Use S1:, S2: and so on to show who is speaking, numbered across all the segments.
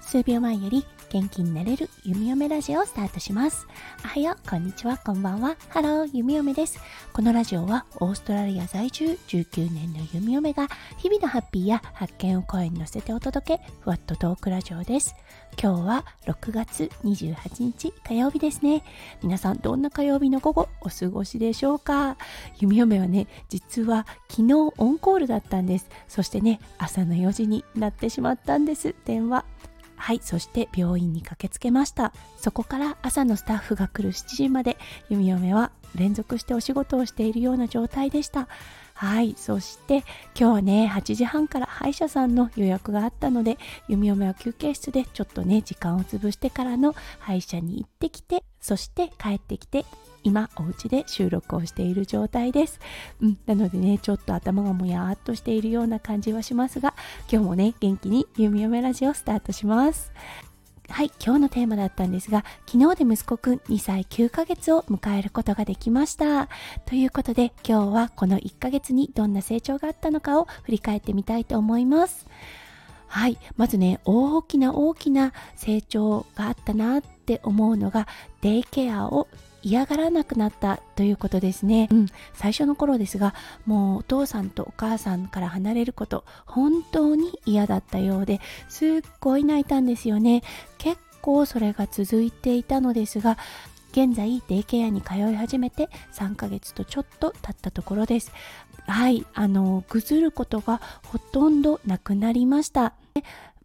S1: 数秒前より元気になれる弓嫁ラジオをスタートします。おはよう、こんにちは、こんばんは。ハロー、弓嫁です。このラジオはオーストラリア在住19年の弓嫁が日々のハッピーや発見を声に乗せてお届け、ふわっとトークラジオです。今日は6月28日火曜日ですね。皆さんどんな火曜日の午後お過ごしでしょうか？弓嫁はね、実は昨日オンコールだったんです。そしてね、朝の4時になってしまったんです。電話。はいそして病院に駆けつけました。そこから朝のスタッフが来る7時まで弓嫁は連続してお仕事をしているような状態でした。はい。そして今日はね8時半から歯医者さんの予約があったので弓嫁は休憩室でちょっとね時間を潰してからの歯医者に行ってきてそして帰ってきて今お家で収録をしている状態です、うん、なのでねちょっと頭がもやーっとしているような感じはしますが今日もね元気に「ゆみよめラジオ」スタートします。はい、今日のテーマだったんですが、昨日で息子くん2歳9ヶ月を迎えることができました。ということで、今日はこの1ヶ月にどんな成長があったのかを振り返ってみたいと思います。はい、まずね、大きな大きな成長があったなって思うのが、デイケアを嫌がらなくなったということですね、うん、最初の頃ですがもうお父さんとお母さんから離れること本当に嫌だったようですっごい泣いたんですよね。結構それが続いていたのですが現在デイケアに通い始めて3ヶ月とちょっと経ったところです。はいあのぐずることがほとんどなくなりました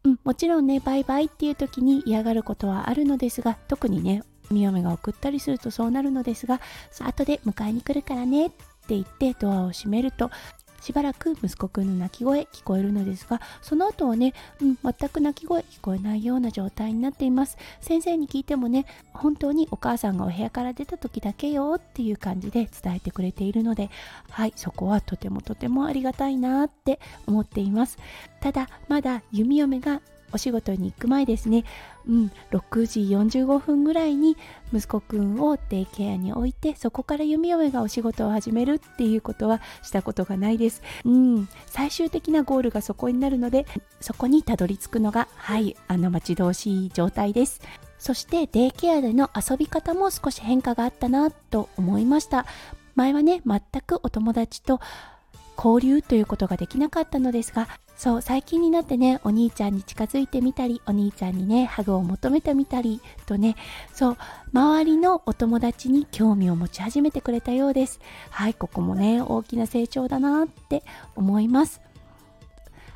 S1: うん、もちろんねバイバイっていう時に嫌がることはあるのですが特にねみ嫁が送ったりするとそうなるのですが後で迎えに来るからねって言ってドアを閉めるとしばらく息子くんの泣き声聞こえるのですがその後はね、うん、全く泣き声聞こえないような状態になっています。先生に聞いてもね本当にお母さんがお部屋から出た時だけよっていう感じで伝えてくれているのではいそこはとてもとてもありがたいなって思っています。ただまだ弓嫁がお仕事に行く前ですね、うん、6時45分ぐらいに息子くんをデイケアに置いてそこから弓嫁がお仕事を始めるっていうことはしたことがないです、うん、最終的なゴールがそこになるのでそこにたどり着くのがはいあの待ち遠しい状態です。そしてデイケアでの遊び方も少し変化があったなと思いました。前はね全くお友達と交流ということができなかったのですがそう最近になってねお兄ちゃんに近づいてみたりお兄ちゃんにねハグを求めてみたりとねそう周りのお友達に興味を持ち始めてくれたようです。はいここもね大きな成長だなって思います。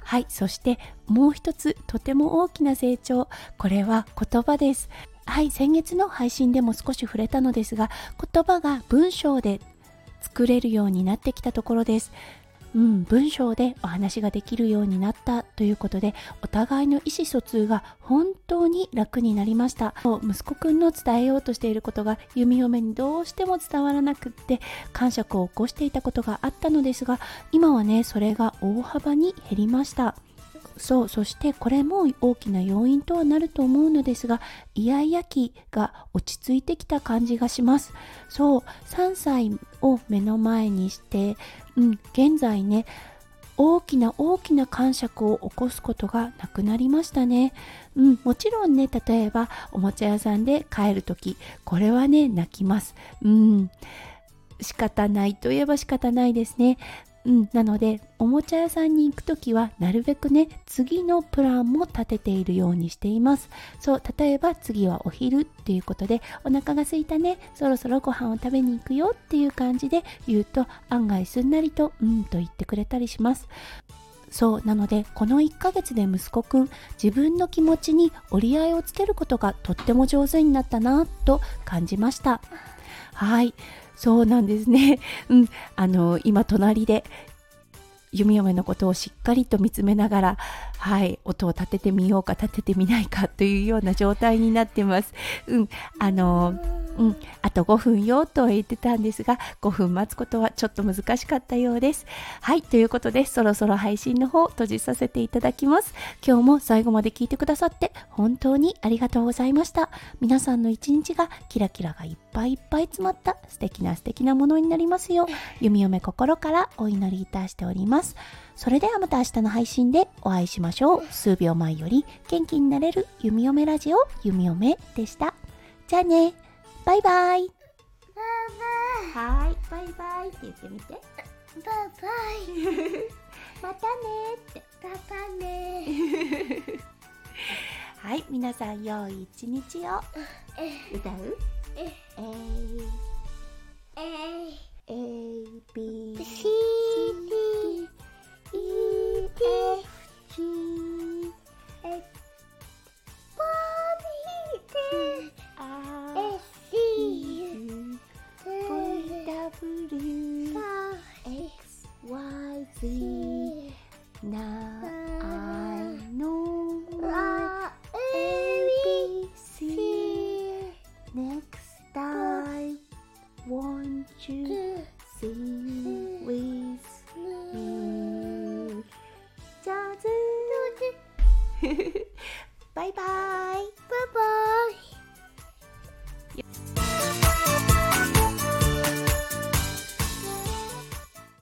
S1: はいそしてもう一つとても大きな成長。これは言葉です。はい先月の配信でも少し触れたのですが言葉が文章で作れるようになってきたところです。うん、文章でお話ができるようになったということでお互いの意思疎通が本当に楽になりました。息子くんの伝えようとしていることが弓嫁にどうしても伝わらなくって感触を起こしていたことがあったのですが今はねそれが大幅に減りました。そうそしてこれも大きな要因とはなると思うのですがイヤイヤ期が落ち着いてきた感じがしますそう3歳を目の前にしてうん、現在ね大きな大きな感触を起こすことがなくなりましたね。うん、もちろんね、例えばおもちゃ屋さんで帰るとき、これはね、泣きます。うん、仕方ないといえば仕方ないですね。うん、なのでおもちゃ屋さんに行く時はなるべくね次のプランも立てているようにしています。そう例えば次はお昼っていうことでお腹が空いたねそろそろご飯を食べに行くよっていう感じで言うと案外すんなりとうんと言ってくれたりします。そうなのでこの1ヶ月で息子くん自分の気持ちに折り合いをつけることがとっても上手になったなと感じました。はい。そうなんですね。うん、あの今隣で弓嫁のことをしっかりと見つめながら、はい、音を立ててみようか立ててみないかというような状態になってます。うん、あのうん、あと5分よと言ってたんですが5分待つことはちょっと難しかったようです。はい。ということでそろそろ配信の方閉じさせていただきます。今日も最後まで聞いてくださって本当にありがとうございました。皆さんの一日がキラキラがいっぱいいっぱい詰まった素敵な素敵なものになりますよう弓嫁心からお祈りいたしております。それではまた明日の配信でお会いしましょう。数秒前より元気になれる弓嫁ラジオ弓嫁でした。じゃあね。バイバイ。はいバイバイって言ってみて。
S2: バイバイ。
S1: またねって。
S2: パパね。
S1: はい皆さん良い一日を。
S2: え
S1: 歌う？
S2: え。
S1: A
S2: え。
S1: A
S2: バイバー
S1: イ。バイバイ。